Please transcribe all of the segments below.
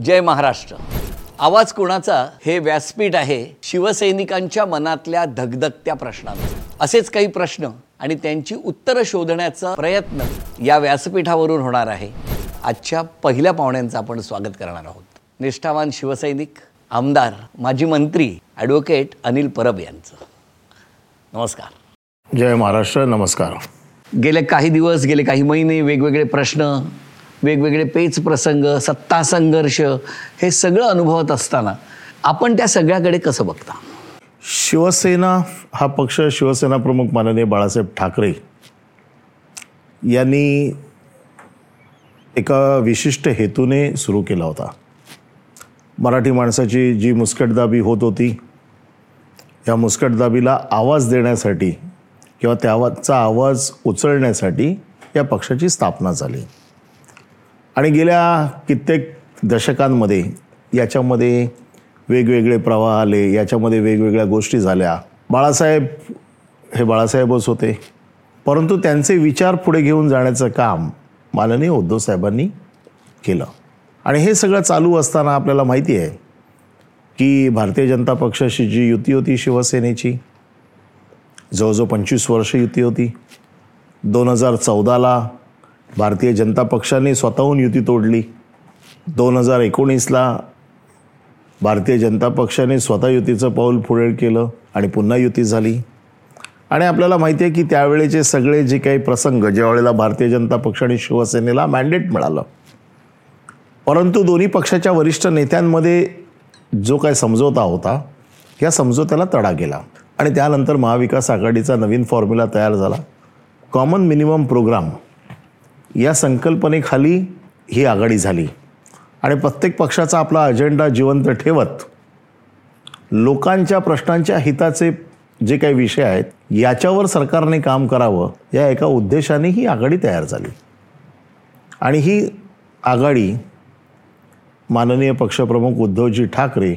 जय महाराष्ट्र. आवाज कोणाचा? हे व्यासपीठ आहे शिवसैनिकांच्या मनातल्या धगधगत्या प्रश्नांचं. असेच काही प्रश्न आणि त्यांची उत्तरं शोधण्याचा प्रयत्न या व्यासपीठावरून होणार आहे. आजच्या पहिल्या पाहुण्यांचं आपण स्वागत करणार आहोत. निष्ठावान शिवसैनिक आमदार माजी मंत्री ॲडव्होकेट अनिल परब यांचं. नमस्कार. जय महाराष्ट्र नमस्कार. गेले काही दिवस गेले काही महिने वेगवेगळे प्रश्न वेगवेगळे पेच प्रसंग सत्ता संघर्ष हे सगळं अनुभवत असताना आपण त्या सगळ्याकडे कसं बघता? शिवसेना हा पक्ष शिवसेना प्रमुख माननीय बाळासाहेब ठाकरे यांनी एका विशिष्ट हेतूने सुरू केला होता. मराठी माणसाची जी मुस्कटदाबी होत होती या मुस्कटदाबीला आवाज देण्यासाठी किंवा त्याचा आवाज उचलण्यासाठी या पक्षाची स्थापना झाली. आणि गेल्या कित्येक दशकांमध्ये याच्यामध्ये वेगवेगळे प्रवाह आले याच्यामध्ये वेगवेगळ्या गोष्टी झाल्या. बाळासाहेब हे बाळासाहेबच होते. परंतु त्यांचे विचार पुढे घेऊन जाण्याचं काम माननीय उद्धव साहेबांनी केलं. आणि हे सगळं चालू असताना आपल्याला माहिती आहे की भारतीय जनता पक्षाशी जी युती होती शिवसेनेची जवळजवळ पंचवीस वर्ष युती होती. दोन हजार चौदाला भारतीय जनता पक्षाने स्वतःहून युती तोडली. दोन हजार एकोणीसला भारतीय जनता पक्षाने स्वतः युतीचं पाऊल पुढे केलं आणि पुन्हा युती झाली. आणि आपल्याला माहिती आहे की त्यावेळेचे सगळे जे काही प्रसंग ज्यावेळेला भारतीय जनता पक्ष आणि शिवसेनेला मॅन्डेट मिळालं. परंतु दोन्ही पक्षाच्या वरिष्ठ नेत्यांमध्ये जो काय समझोता होता या समझोत्याला तडा गेला. आणि त्यानंतर महाविकास आघाडीचा नवीन फॉर्म्युला तयार झाला. कॉमन मिनिमम प्रोग्राम या संकल्पनेखाली ही आघाडी झाली. आणि प्रत्येक पक्षाचा आपला अजेंडा जिवंत ठेवत लोकांच्या प्रश्नांच्या हिताचे जे काही विषय आहेत याच्यावर सरकारने काम करावं या एका उद्देशाने ही आघाडी तयार झाली. आणि ही आघाडी माननीय पक्षप्रमुख उद्धवजी ठाकरे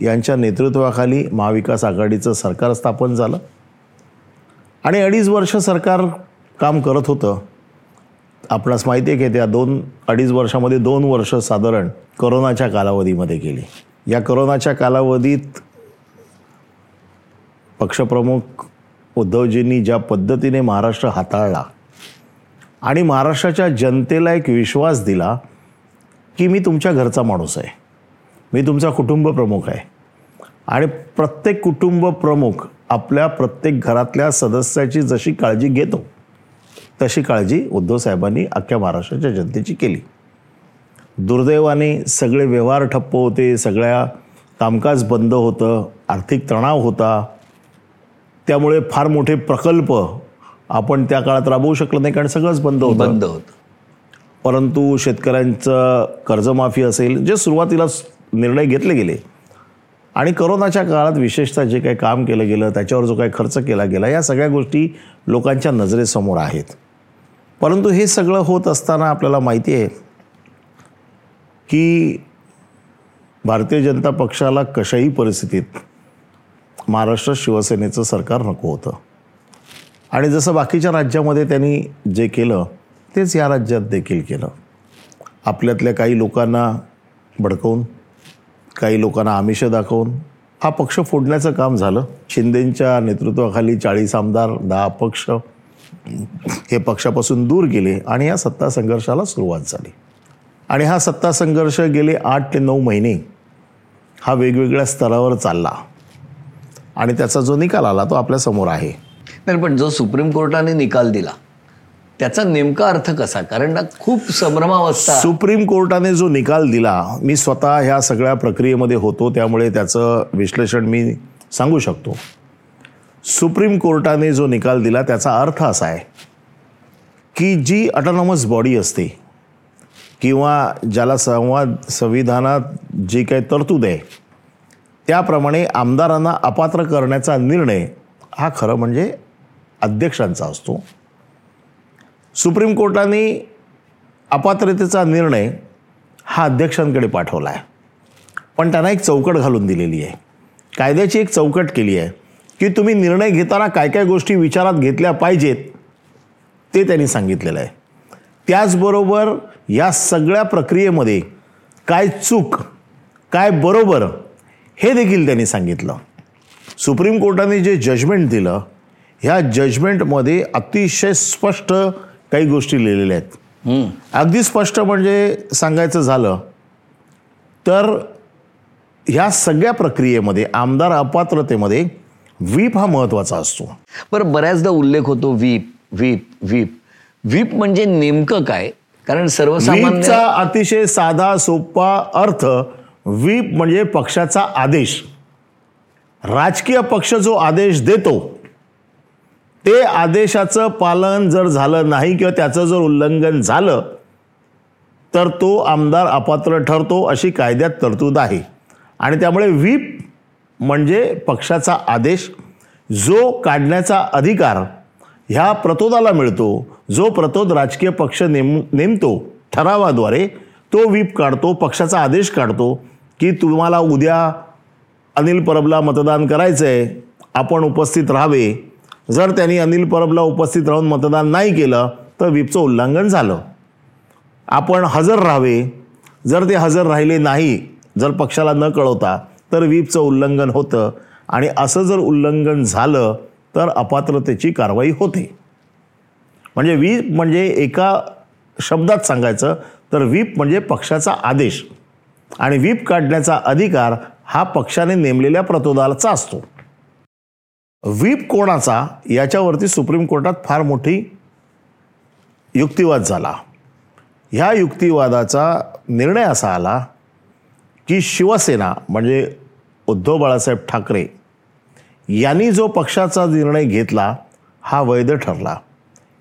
यांच्या नेतृत्वाखाली महाविकास आघाडीचं सरकार स्थापन झालं. आणि अडीच वर्ष सरकार काम करत होतं. आपणास माहिती आहे की त्या दोन अडीच वर्षामध्ये दोन वर्ष साधारण करोनाच्या कालावधीमध्ये गेली. या करोनाच्या कालावधीत पक्षप्रमुख उद्धवजींनी ज्या पद्धतीने महाराष्ट्र हाताळला आणि महाराष्ट्राच्या जनतेला एक विश्वास दिला की मी तुमच्या घरचा माणूस आहे. मी तुमचा कुटुंब प्रमुख आहे. आणि प्रत्येक कुटुंब प्रमुख आपल्या प्रत्येक घरातल्या सदस्याची जशी काळजी घेतो तशी काळजी उद्धव साहेबांनी अख्ख्या महाराष्ट्राच्या जनतेची केली. दुर्दैवाने सगळे व्यवहार ठप्प होते सगळ्या कामकाज बंद होतं आर्थिक तणाव होता. त्यामुळे फार मोठे प्रकल्प आपण त्या काळात राबवू शकलो नाही कारण सगळंच बंद होतं. बंद होत. परंतु शेतकऱ्यांचं कर्जमाफी असेल जे सुरुवातीला निर्णय घेतले गेले आणि करोनाच्या काळात विशेषतः जे काही काम केलं गेलं त्याच्यावर जो काही खर्च केला गेला या सगळ्या गोष्टी लोकांच्या नजरेसमोर आहेत. परंतु हे सगळं होत असताना आपल्याला माहिती आहे की भारतीय जनता पक्षाला कशाही परिस्थितीत महाराष्ट्र शिवसेनेचं सरकार नको होतं. आणि जसं बाकीच्या राज्यामध्ये त्यांनी जे केलं तेच या राज्यात देखील केलं. आपल्यातल्या काही लोकांना भडकवून काही लोकांना आमिष दाखवून हा पक्ष फोडण्याचं काम झालं. शिंदेंच्या नेतृत्वाखाली चाळीस आमदार दहा अपक्ष हे पक्षापासून दूर गेले आणि या सत्ता संघर्षाला सुरुवात झाली. आणि हा सत्ता संघर्ष गेले आठ ते नऊ महिने हा वेगवेगळ्या स्तरावर चालला. आणि त्याचा जो निकाल आला तो आपल्यासमोर आहे. नाही पण जो सुप्रीम कोर्टाने निकाल दिला त्याचा नेमका अर्थ कसा? कारण ना खूप संभ्रमावस्था. सुप्रीम कोर्टाने जो निकाल दिला मी स्वतः ह्या सगळ्या प्रक्रियेमध्ये होतो त्यामुळे त्याचं विश्लेषण मी सांगू शकतो. सुप्रीम कोर्टाने जो निकाल दिला त्याचा अर्थ असा आहे की जी ऑटोनॉमस बॉडी असते किंवा ज्याला संवाद संविधानात जी काही तरतूद आहे त्याप्रमाणे आमदारांना अपात्र करण्याचा निर्णय हा खरं म्हणजे अध्यक्षांचा असतो. सुप्रीम कोर्टाने अपात्रतेचा निर्णय हा अध्यक्षांकडे पाठवला आहे पण त्यांना एक चौकट घालून दिलेली आहे. कायद्याची एक चौकट केली आहे. की तुम्ही निर्णय घेताना काय काय गोष्टी विचारात घेतल्या पाहिजेत ते त्यांनी सांगितलेलं आहे. त्याचबरोबर या सगळ्या प्रक्रियेमध्ये काय चूक काय बरोबर हे देखील त्यांनी सांगितलं. सुप्रीम कोर्टाने जे जजमेंट दिलं ह्या जजमेंटमध्ये अतिशय स्पष्ट काही गोष्टी लिहिलेल्या आहेत. अगदी स्पष्ट म्हणजे सांगायचं झालं तर ह्या सगळ्या प्रक्रियेमध्ये आमदार अपात्रतेमध्ये व्हीप हा महत्त्वाचा असतो. बरं बऱ्याचदा उल्लेख होतो व्हीप व्हीप व्हीप. व्हीप म्हणजे नेमकं काय? कारण सर्वसामान्य अतिशय साधा सोपा अर्थ व्हीप म्हणजे पक्षाचा आदेश. राजकीय पक्ष जो आदेश देतो ते आदेशाचं पालन जर झालं नाही किंवा त्याचं जर उल्लंघन झालं तर तो आमदार अपात्र ठरतो अशी कायद्यात तरतूद आहे. आणि त्यामुळे व्हीप म्हणजे पक्षाचा आदेश जो काढण्याचा अधिकार ह्या प्रतोदाला मिळतो जो प्रतोद राजकीय पक्ष नेम नेमतो ठरावाद्वारे तो व्हीप काढतो पक्षाचा आदेश काढतो की तुम्हाला उद्या अनिल परबला मतदान करायचं आहे आपण उपस्थित राहावे. जर त्यांनी अनिल परबला उपस्थित राहून मतदान नाही केलं तर व्हीपचं उल्लंघन झालं. आपण हजर राहावे. जर ते हजर राहिले नाही जर पक्षाला न कळवता तर व्हीपचं उल्लंघन होतं आणि असं जर उल्लंघन झालं तर अपात्रतेची कारवाई होते. म्हणजे व्हीप म्हणजे एका शब्दात सांगायचं तर व्हीप म्हणजे पक्षाचा आदेश आणि व्हीप काढण्याचा अधिकार हा पक्षाने नेमलेल्या प्रतोदालाचा असतो. व्हीप कोणाचा याच्यावरती सुप्रीम कोर्टात फार मोठी युक्तिवाद झाला. ह्या युक्तिवादाचा निर्णय असा आला की शिवसेना म्हणजे उद्धव बाळासाहेब ठाकरे यांनी जो पक्षाचा निर्णय घेतला हा वैध ठरला.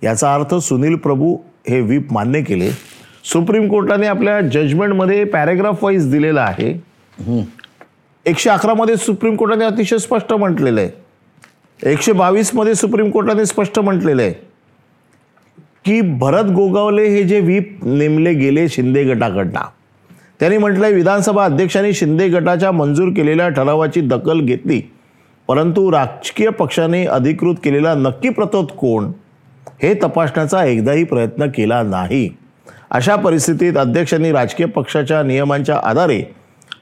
याचा अर्थ सुनील प्रभू हे व्हीप मान्य केले. सुप्रीम कोर्टाने आपल्या जजमेंटमध्ये पॅरेग्राफ वाईज दिलेला आहे. एकशे अकरामध्ये सुप्रीम कोर्टाने अतिशय स्पष्ट म्हटलेलं आहे. एकशे बावीसमध्ये सुप्रीम कोर्टाने स्पष्ट म्हटलेलं आहे की भरत गोगावले हे जे व्हीप नेमले गेले शिंदे गटाकडनं त्यांनी म्हटलंय विधानसभा अध्यक्षांनी शिंदे गटाच्या मंजूर केलेल्या ठरावाची दखल घेतली परंतु राजकीय पक्षाने अधिकृत केलेला नक्की प्रतोद कोण हे तपासण्याचा एकदाही प्रयत्न केला नाही. अशा परिस्थितीत अध्यक्षांनी राजकीय पक्षाच्या नियमांच्या आधारे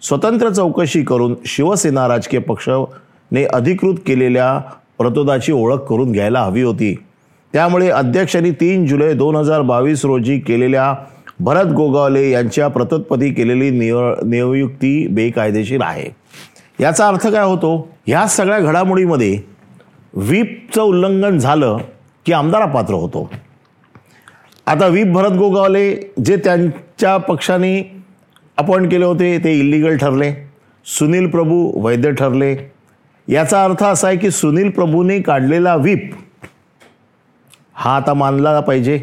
स्वतंत्र चौकशी करून शिवसेना राजकीय पक्षाने अधिकृत केलेल्या प्रतोदाची ओळख करून घ्यायला हवी होती. त्यामुळे अध्यक्षांनी तीन जुलै दोन हजार बावीस रोजी केलेल्या भरत गोगावले यांच्या प्रतोदपदी केलेली निय नियुक्ती बेकायदेशीर आहे. याचा अर्थ काय होतो? ह्या सगळ्या घडामोडीमध्ये व्हीपचं उल्लंघन झालं की आमदार अपात्र होतो. आता व्हीप भरत गोगावले जे त्यांच्या पक्षाने अपॉइंट केले होते ते इलिगल ठरले. सुनील प्रभू वैध ठरले. याचा अर्थ असा आहे की सुनील प्रभूने काढलेला व्हीप हा आता मानला पाहिजे.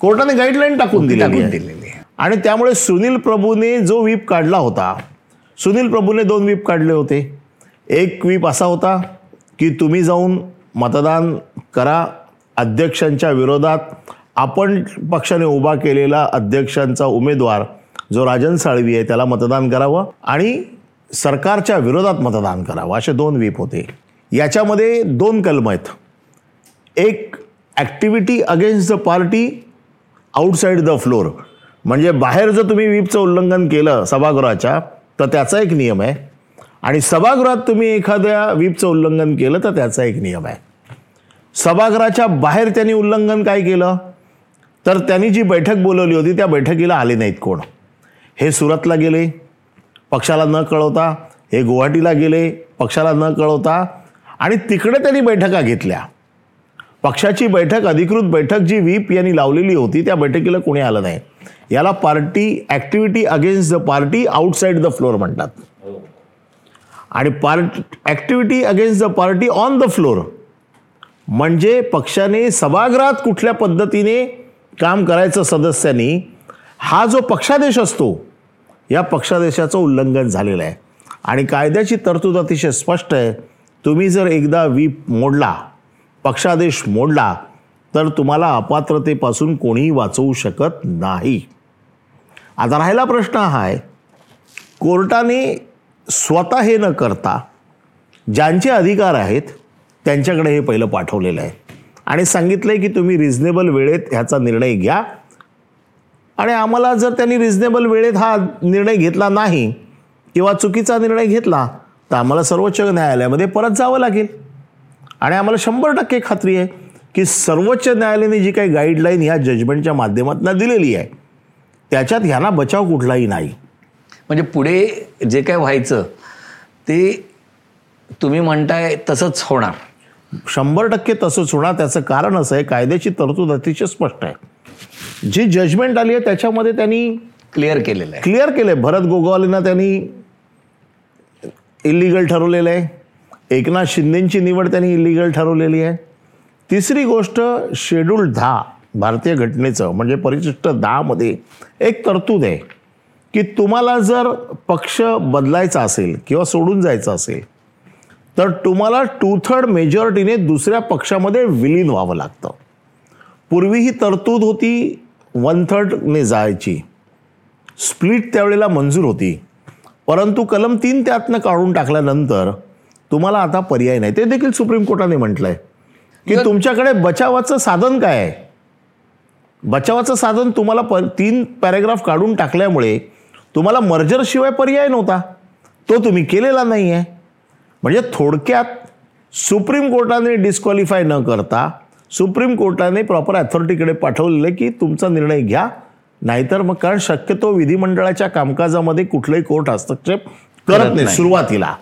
कोर्टाने गाईडलाईन टाकून दिलेली आहे. दिलेली आणि त्यामुळे सुनील प्रभूने जो व्हीप काढला होता सुनील प्रभूने दोन व्हीप काढले होते. एक व्हीप असा होता की तुम्ही जाऊन मतदान करा अध्यक्षांच्या विरोधात आपण पक्षाने उभा केलेला अध्यक्षांचा उमेदवार जो राजन साळवी आहे त्याला मतदान करावं आणि सरकारच्या विरोधात मतदान करावं असे दोन व्हीप होते. याच्यामध्ये दोन कलम आहेत. एक activity against the party outside the floor म्हणजे बाहेर जर तुम्ही व्हीपचं उल्लंघन केलं सभागृहाच्या तर त्याचा एक नियम आहे. आणि सभागृहात तुम्ही एखाद्या व्हीपचं उल्लंघन केलं तर त्याचा एक नियम आहे. सभागृहाच्या बाहेर त्यांनी उल्लंघन काय केलं? तर त्यांनी जी बैठक बोलवली होती त्या बैठकीला आले नाहीत कोण. हे सुरतला गेले पक्षाला न कळवता. हे गुवाहाटीला गेले पक्षाला न कळवता. आणि तिकडे त्यांनी बैठका घेतल्या. पक्षाची बैठक अधिकृत बैठक जी व्हीप यांनी लावलेली होती त्या बैठकीला कोणी आलं नाही. याला party activity against the party outside the floor म्हणतात. आणि part activity against the party on the floor म्हणजे पक्षाने सभागृहात कुठल्या पद्धतीने काम करायचं सदस्यांनी हा जो पक्षादेश असतो या पक्षादेशाचं उल्लंघन झालेलं आहे. आणि कायद्याची तरतूद अतिशय स्पष्ट आहे. तुम्ही जर एकदा व्हीप मोडला पक्षादेश मोडला तर तुम्हाला अपात्रतेपासून कोणीही वाचवू शकत नाही. आता राहिला प्रश्न हा आहे कोर्टाने स्वतः हे न करता ज्यांचे अधिकार आहेत त्यांच्याकडे हे पहिलं पाठवलेलं आहे. आणि सांगितलं आहे की तुम्ही रिझनेबल वेळेत ह्याचा निर्णय घ्या. आणि आम्हाला जर त्यांनी रिझनेबल वेळेत हा निर्णय घेतला नाही किंवा चुकीचा निर्णय घेतला तर आम्हाला सर्वोच्च न्यायालयामध्ये परत जावं लागेल. आणि आम्हाला शंभर टक्के खात्री आहे की सर्वोच्च न्यायालयाने जी काही गाईडलाईन ह्या जजमेंटच्या माध्यमातून दिलेली आहे त्याच्यात ह्यांना बचाव कुठलाही नाही. म्हणजे पुढे जे काय व्हायचं ते तुम्ही म्हणताय तसंच होणार. शंभर टक्के तसंच होणार. त्याचं कारण असं आहे कायद्याची तरतूद अतिशय स्पष्ट आहे. जी जजमेंट आली आहे त्याच्यामध्ये त्यांनी क्लिअर केलेलं आहे. क्लिअर केलं आहे भरत गोगावलेंना त्यांनी इलिगल ठरवलेलं आहे. एकनाथ शिंदेंची निवड त्यांनी इलिगल ठरवलेली आहे. तिसरी गोष्ट शेड्यूल दहा भारतीय घटनेचं म्हणजे परिशिष्ट दहामध्ये एक तरतूद आहे की तुम्हाला जर पक्ष बदलायचा असेल किंवा सोडून जायचं असेल तर तुम्हाला टू थर्ड मेजॉरिटीने दुसऱ्या पक्षामध्ये विलीन व्हावं लागतं. पूर्वी ही तरतूद होती वन थर्डने जायची. स्प्लिट त्यावेळेला मंजूर होती. परंतु कलम तीन त्यातनं काढून टाकल्यानंतर तुम्हाला आता पर्याय नाही. ते देखील सुप्रीम कोर्टाने म्हटलंय. की तुमच्याकडे बचावाचं साधन काय आहे? बचावाचं साधन तुम्हाला प तीन पॅरेग्राफ काढून टाकल्यामुळे तुम्हाला मर्जरशिवाय पर्याय नव्हता. तो तुम्ही केलेला नाही आहे म्हणजे थोडक्यात सुप्रीम कोर्टाने डिस्क्वालिफाय न करता सुप्रीम कोर्टाने प्रॉपर अथॉरिटीकडे पाठवलेलं की तुमचा निर्णय घ्या. नाहीतर मग कारण शक्यतो विधिमंडळाच्या कामकाजामध्ये कुठलंही कोर्ट हस्तक्षेप करत नाही. सुरुवातीला.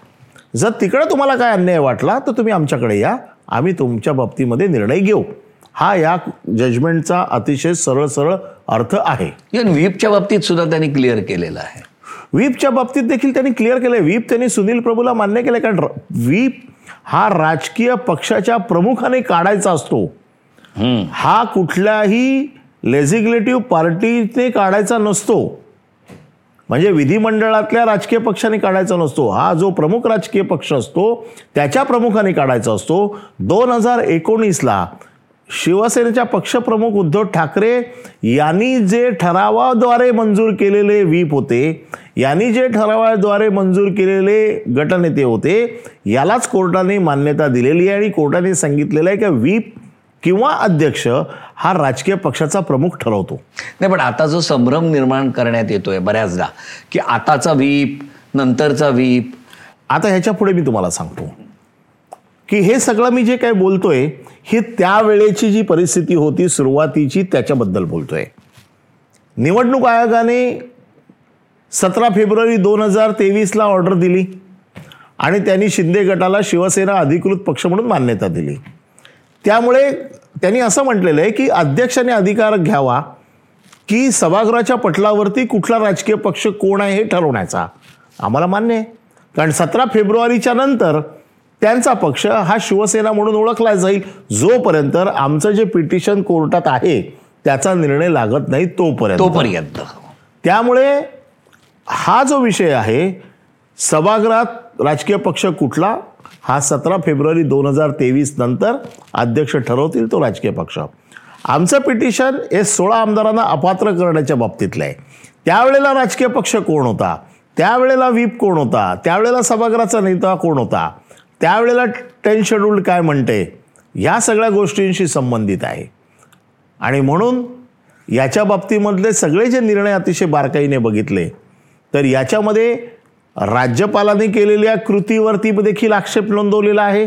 जर तिकडे तुम्हाला काय अन्याय वाटला तर तुम्ही आमच्याकडे या. आम्ही तुमच्या बाबतीमध्ये निर्णय घेऊ. हा या जजमेंटचा अतिशय सरळ सरळ अर्थ आहे. इव्हन व्हीपच्या बाबतीत सुद्धा त्यांनी क्लिअर केलेलं आहे. व्हीपच्या बाबतीत देखील त्यांनी क्लिअर केलंय. व्हीप त्यांनी सुनील प्रभूला मान्य केलंय. कारण व्हीप हा राजकीय पक्षाच्या प्रमुखाने काढायचा असतो. हा कुठल्याही लेजिग्लेटिव्ह पार्टीने काढायचा नसतो. म्हणजे विधिमंडळातल्या राजकीय पक्षाने काढायचा नसतो. हा जो प्रमुख राजकीय पक्ष असतो त्याच्या प्रमुखाने काढायचा असतो. दोन हजार एकोणीसला शिवसेनेच्या पक्षप्रमुख उद्धव ठाकरे यांनी जे ठरावाद्वारे मंजूर केलेले व्हीप होते यांनी जे ठरावाद्वारे मंजूर केलेले गटनेते होते यालाच कोर्टाने मान्यता दिलेली आहे आणि कोर्टाने सांगितलेलं आहे की व्हीप किंवा अध्यक्ष हा राजकीय पक्षाचा प्रमुख ठरवतो. नाही पण आता जो संभ्रम निर्माण करण्यात येतोय बऱ्याचदा की आताचा व्हीप नंतरचा व्हीप. आता ह्याच्या पुढे मी तुम्हाला सांगतो की हे सगळं मी जे काही बोलतोय ही त्यावेळेची जी परिस्थिती होती सुरुवातीची त्याच्याबद्दल बोलतोय. निवडणूक आयोगाने सतरा फेब्रुवारी दोन हजार तेवीसला ऑर्डर दिली आणि त्यांनी शिंदे गटाला शिवसेना अधिकृत पक्ष म्हणून मान्यता दिली. त्यामुळे त्यांनी असं म्हटलेलं आहे की अध्यक्षाने अधिकार घ्यावा की सभागृहाच्या पटलावरती कुठला राजकीय पक्ष कोण आहे हे ठरवण्याचा. आम्हाला मान्य आहे. कारण सतरा फेब्रुवारीच्या नंतर त्यांचा पक्ष हा शिवसेना म्हणून ओळखला जाईल. जोपर्यंत आमचं जे पिटिशन कोर्टात आहे त्याचा निर्णय लागत नाही तोपर्यंत. तोपर्यंत. त्यामुळे हा जो विषय आहे सभागृहात राजकीय पक्ष कुठला हा सतरा फेब्रुवारी दोन हजार तेवीस नंतर अध्यक्ष ठरवतील तो राजकीय पक्ष. आमचं पिटिशन हे सोळा आमदारांना अपात्र करण्याच्या बाबतीतलं आहे. त्यावेळेला राजकीय पक्ष कोण होता? त्यावेळेला व्हीप कोण होता? त्यावेळेला सभागृहाचा नेता कोण होता? त्यावेळेला टेन शेड्यूल्ड काय म्हणते? ह्या सगळ्या गोष्टींशी संबंधित आहे. आणि म्हणून याच्या बाबतीमधले सगळे जे निर्णय अतिशय बारकाईने बघितले तर याच्यामध्ये राज्यपालांनी केलेल्या कृतीवरती देखील आक्षेप नोंदवलेला आहे.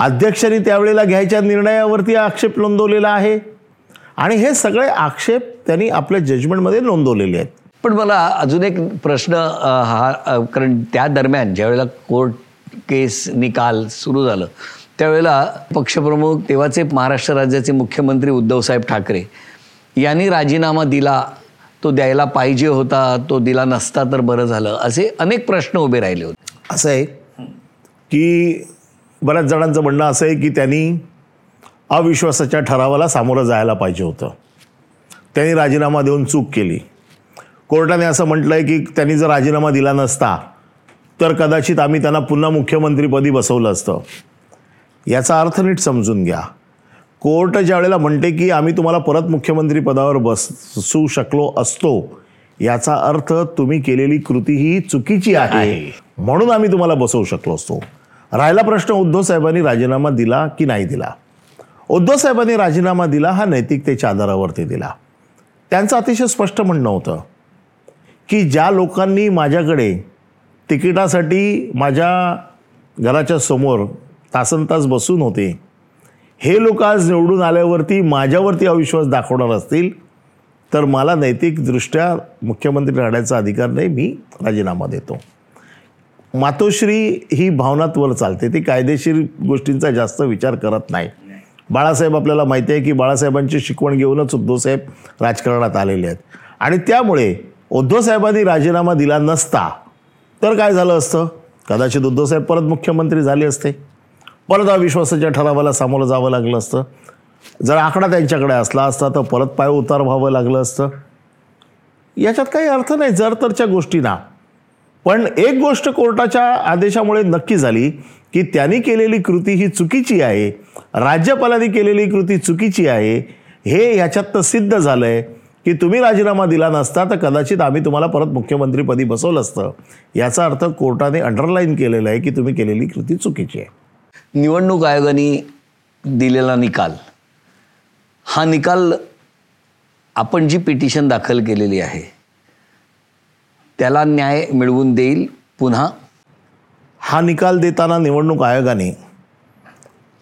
अध्यक्षांनी त्यावेळेला घ्यायच्या निर्णयावरती आक्षेप नोंदवलेला आहे. आणि हे सगळे आक्षेप त्यांनी आपल्या जजमेंटमध्ये नोंदवलेले आहेत. पण मला अजून एक प्रश्न हा कारण त्या दरम्यान ज्यावेळेला कोर्ट केस निकाल सुरू झालं त्यावेळेला पक्षप्रमुख तेव्हाचे महाराष्ट्र राज्याचे मुख्यमंत्री उद्धवसाहेब ठाकरे यांनी राजीनामा दिला तो द्यायला पाहिजे होता तो दिला नसता तर बरं झालं असे अनेक प्रश्न उभे राहिले होते. असं आहे की बऱ्याच जणांचं म्हणणं असं आहे की त्यांनी अविश्वासाच्या ठरावाला सामोरं जायला पाहिजे होतं. त्यांनी राजीनामा देऊन चूक केली. कोर्टाने असं म्हटलं आहे की त्यांनी जर राजीनामा दिला नसता तर कदाचित आम्ही त्यांना पुन्हा मुख्यमंत्रीपदी बसवलं असतं. याचा अर्थ नीट समजून घ्या. कोर्ट ज्या वेळेला म्हणते की आम्ही तुम्हाला परत मुख्यमंत्री पदावर बसू शकलो असतो याचा अर्थ तुम्ही केलेली कृती ही चुकीची आहे. म्हणून आम्ही तुम्हाला बसवू शकलो असतो. राहिला प्रश्न उद्धव साहेबांनी राजीनामा दिला की नाही दिला? उद्धव साहेबांनी राजीनामा दिला हा नैतिकतेच्या आधारावरती दिला. त्यांचं अतिशय स्पष्ट म्हणणं होतं की ज्या लोकांनी माझ्याकडे तिकिटासाठी माझ्या घराच्या समोर तासन तास बसून होते हे लोक आज निवडून आल्यावरती माझ्यावरती अविश्वास दाखवणार असतील तर मला नैतिकदृष्ट्या मुख्यमंत्री राहण्याचा अधिकार नाही मी राजीनामा देतो. मातोश्री ही भावनात्वर चालते ती कायदेशीर गोष्टींचा जास्त विचार करत नाही. बाळासाहेब आपल्याला माहिती आहे की बाळासाहेबांची शिकवण घेऊनच उद्धवसाहेब राजकारणात आलेले आहेत. आणि त्यामुळे उद्धवसाहेबांनी राजीनामा दिला नसता तर काय झालं असतं? कदाचित उद्धवसाहेब परत मुख्यमंत्री झाले असते. परत अविश्वासाच्या ठरावाला सामोरं जावं लागलं असतं. जर आकडा त्यांच्याकडे असला असता तर परत पाय उतार व्हावं लागलं असतं. याच्यात काही अर्थ नाही जर तरच्या गोष्टींना. पण एक गोष्ट कोर्टाच्या आदेशामुळे नक्की झाली की त्यांनी केलेली कृती ही चुकीची आहे राज्यपालांनी केलेली कृती चुकीची आहे हे ह्याच्यात तर सिद्ध आहे की तुम्ही राजीनामा दिला नसता तर कदाचित आम्ही तुम्हाला परत मुख्यमंत्रीपदी बसवलं असतं. याचा अर्थ कोर्टाने अंडरलाईन केलेला आहे की तुम्ही केलेली कृती चुकीची आहे. निवडणूक आयोगाने दिलेला निकाल हा निकाल आपण जी पिटिशन दाखल केलेली आहे त्याला न्याय मिळवून देईल पुन्हा. हा निकाल देताना निवडणूक आयोगाने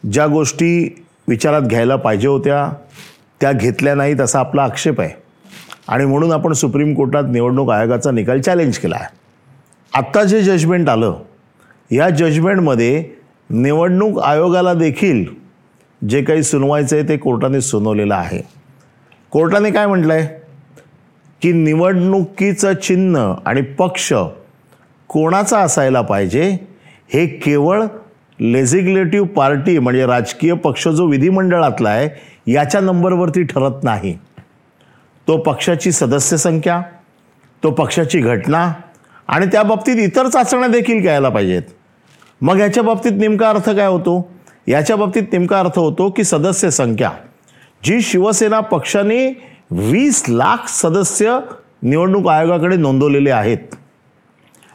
ज्या गोष्टी विचारात घ्यायला पाहिजे होत्या त्या घेतल्या नाहीत असा आपला आक्षेप आहे. आणि म्हणून आपण सुप्रीम कोर्टात निवडणूक आयोगाचा निकाल चॅलेंज केला आहे. आत्ता जे जजमेंट आलं या जजमेंटमध्ये निवडणूक आयोगाला देखील जे काही सुनवायचं आहे ते कोर्टाने सुनावलेलं आहे. कोर्टाने काय म्हटलं आहे की निवडणुकीचं चिन्ह आणि पक्ष कोणाचा असायला पाहिजे हे केवळ लेझिग्युलेटिव्ह पार्टी म्हणजे राजकीय पक्ष जो विधिमंडळातला आहे याच्या नंबरवरती ठरत नाही. तो पक्षाची सदस्य संख्या तो पक्षाची घटना आणि त्या बाबतीत इतर चाचण्या देखील घ्यायला पाहिजेत. मग याच्या बाबतीत नेमका अर्थ काय होतो? याच्या बाबतीत नेमका अर्थ होतो की सदस्य संख्या. जी शिवसेना पक्षाने वीस लाख सदस्य निवडणूक आयोगाकडे नोंदवलेले आहेत.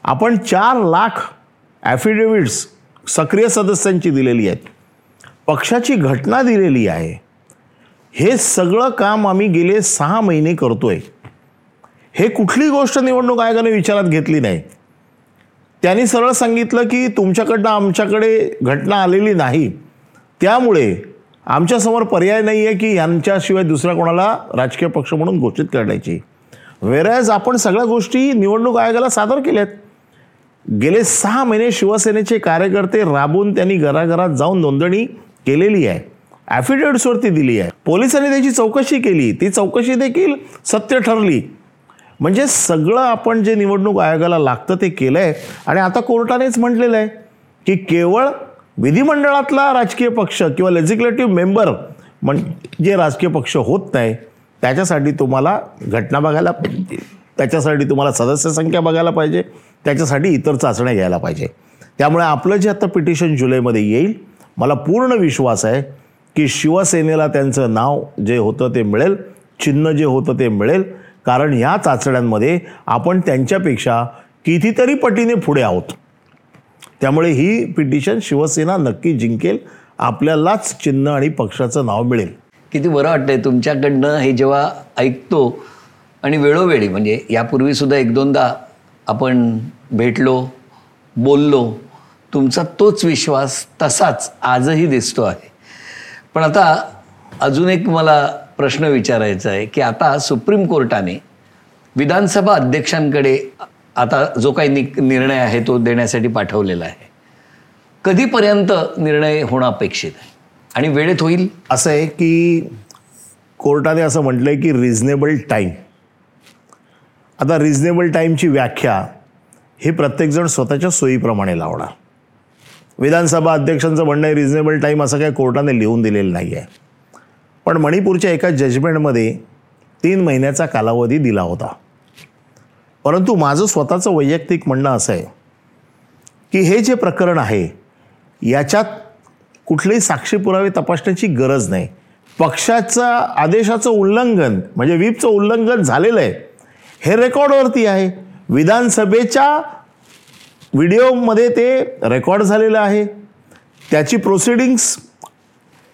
आपण चार लाख ॲफिडेव्हिट्स सक्रिय सदस्यांची दिलेली आहेत. पक्षाची घटना दिलेली आहे. हे सगळं काम आम्ही गेले सहा महिने करतोय. हे कुठली गोष्ट निवडणूक आयोगाने विचारात घेतली नाही? त्यांनी सरळ सांगितलं की तुमच्याकडनं आमच्याकडे घटना आलेली नाही. त्यामुळे आमच्यासमोर पर्याय नाही आहे की यांच्याशिवाय दुसऱ्या कोणाला राजकीय पक्ष म्हणून घोषित करण्याची. वेरॅज आपण सगळ्या गोष्टी निवडणूक आयोगाला सादर केल्यात. गेले सहा महिने शिवसेनेचे कार्यकर्ते राबून त्यांनी घराघरात जाऊन नोंदणी केलेली आहे. ॲफिडेव्हिट्सवरती दिली आहे. पोलिसांनी त्याची चौकशी केली. ती चौकशी देखील सत्य ठरली. म्हणजे सगळं आपण जे निवडणूक आयोगाला लागतं ते केलं आहे आणि आता कोर्टानेच म्हटलेलं आहे की केवळ विधिमंडळातला राजकीय पक्ष किंवा लेजिस्लेटिव्ह मेंबर म्हण जे राजकीय पक्ष होत नाही त्याच्यासाठी तुम्हाला घटना बघायला पाहिजे. त्याच्यासाठी तुम्हाला सदस्य संख्या बघायला पाहिजे. त्याच्यासाठी इतर चाचण्या घ्यायला पाहिजे. त्यामुळे आपलं जे आता पिटिशन जुलैमध्ये येईल मला पूर्ण विश्वास आहे की शिवसेनेला त्यांचं नाव जे होतं ते मिळेल चिन्ह जे होतं ते मिळेल कारण ह्या चाचण्यांमध्ये आपण त्यांच्यापेक्षा कितीतरी पटीने पुढे आहोत. त्यामुळे ही पिटिशन शिवसेना नक्की जिंकेल आपल्यालाच चिन्ह आणि पक्षाचं नाव मिळेल. किती बरं वाटतंय तुमच्याकडनं हे जेव्हा ऐकतो आणि वेळोवेळी म्हणजे यापूर्वीसुद्धा एक दोनदा आपण भेटलो बोललो तुमचा तोच विश्वास तसाच आजही दिसतो आहे. पण आता अजून एक मला प्रश्न विचारायचा आहे की आता सुप्रीम कोर्टाने विधानसभा अध्यक्षांकडे आता जो काही नि निर्णय आहे तो देण्यासाठी पाठवलेला आहे. कधीपर्यंत निर्णय होणं अपेक्षित आहे? आणि वेळेत होईल? असं आहे की कोर्टाने असं म्हटलं आहे की रिझनेबल टाईम आता रिझनेबल टाईमची व्याख्या हे प्रत्येकजण स्वतःच्या सोयीप्रमाणे लावणार. विधानसभा अध्यक्षांचं म्हणणं आहे रिझनेबल टाईम असं काय कोर्टाने लिहून दिलेलं नाही आहे पण मणिपूरच्या एका जजमेंटमध्ये तीन महिन्याचा कालावधी दिला होता. परंतु माझं स्वतःचं वैयक्तिक म्हणणं असं आहे की हे जे प्रकरण आहे याच्यात कुठलेही साक्षी पुरावे तपासण्याची गरज नाही. पक्षाचा आदेशाचं उल्लंघन म्हणजे व्हीपचं उल्लंघन झालेलं आहे हे रेकॉर्डवरती आहे. विधानसभेच्या व्हिडिओमध्ये ते रेकॉर्ड झालेलं आहे. त्याची प्रोसिडिंग्स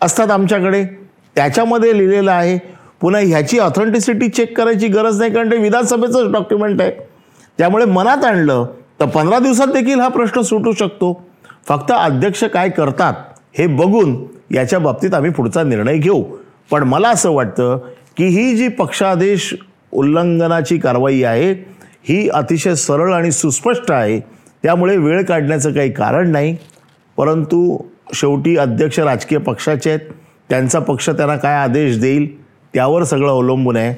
असतात आमच्याकडे. त्याच्यामध्ये लिहिलेलं आहे पुन्हा ह्याची ऑथेंटिसिटी चेक करायची गरज नाही कारण ते विधानसभेचंच डॉक्युमेंट आहे. त्यामुळे मनात आणलं तर पंधरा दिवसात देखील हा प्रश्न सुटू शकतो. फक्त अध्यक्ष काय करतात हे बघून याच्या बाबतीत आम्ही पुढचा निर्णय घेऊ. पण मला असं वाटतं की ही जी पक्षादेश उल्लंघनाची कारवाई आहे ही अतिशय सरळ आणि सुस्पष्ट आहे. त्यामुळे वेळ काढण्याचं काही कारण नाही. परंतु शेवटी अध्यक्ष राजकीय पक्षाचे आहेत. त्यांचा पक्ष त्यांना काय आदेश देईल त्यावर सगळं अवलंबून आहे.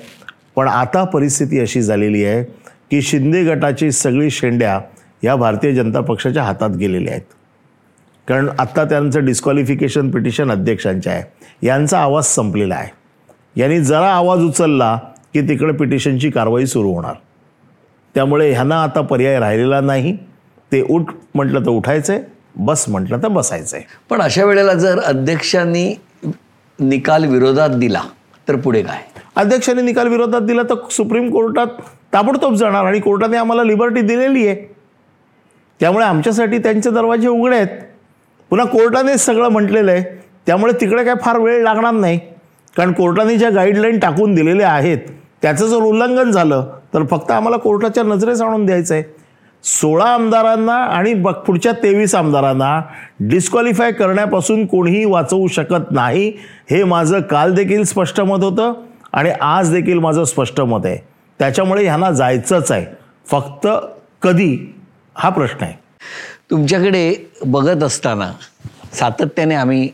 पण आता परिस्थिती अशी झालेली आहे की शिंदे गटाची सगळी शेंड्या या भारतीय जनता पक्षाच्या हातात गेलेल्या आहेत. कारण आत्ता त्यांचं डिस्क्वालिफिकेशन पिटिशन अध्यक्षांच्या आहे. यांचा आवाज संपलेला आहे. यांनी जरा आवाज उचलला की तिकडे पिटिशनची कारवाई सुरू होणार. त्यामुळे ह्यांना आता पर्याय राहिलेला नाही. ते उठ म्हटलं तर उठायचं आहे बस म्हटलं तर बसायचं आहे पण अशा वेळेला जर अध्यक्षांनी निकाल विरोधात दिला तर पुढे काय? अध्यक्षांनी निकाल विरोधात दिला तर सुप्रीम कोर्टात ताबडतोब जाणार आणि कोर्टाने आम्हाला लिबर्टी दिलेली आहे. त्यामुळे आमच्यासाठी त्यांचे दरवाजे उघडे आहेत. पुन्हा कोर्टानेच सगळं म्हटलेलं आहे. त्यामुळे तिकडे काय फार वेळ लागणार नाही. कारण कोर्टाने ज्या गाईडलाईन टाकून दिलेल्या आहेत त्याचं जर उल्लंघन झालं तर फक्त आम्हाला कोर्टाच्या नजरेस आणून द्यायचं आहे. सोळा आमदारांना आणि पुढच्या तेवीस आमदारांना डिस्क्वालिफाय करण्यापासून कोणीही वाचवू शकत नाही हे माझं काल देखील स्पष्ट मत होतं आणि आज देखील माझं स्पष्ट मत आहे. त्याच्यामुळे ह्यांना जायचंच आहे. फक्त कधी? हा प्रश्न आहे. तुमच्याकडे बघत असताना सातत्याने आम्ही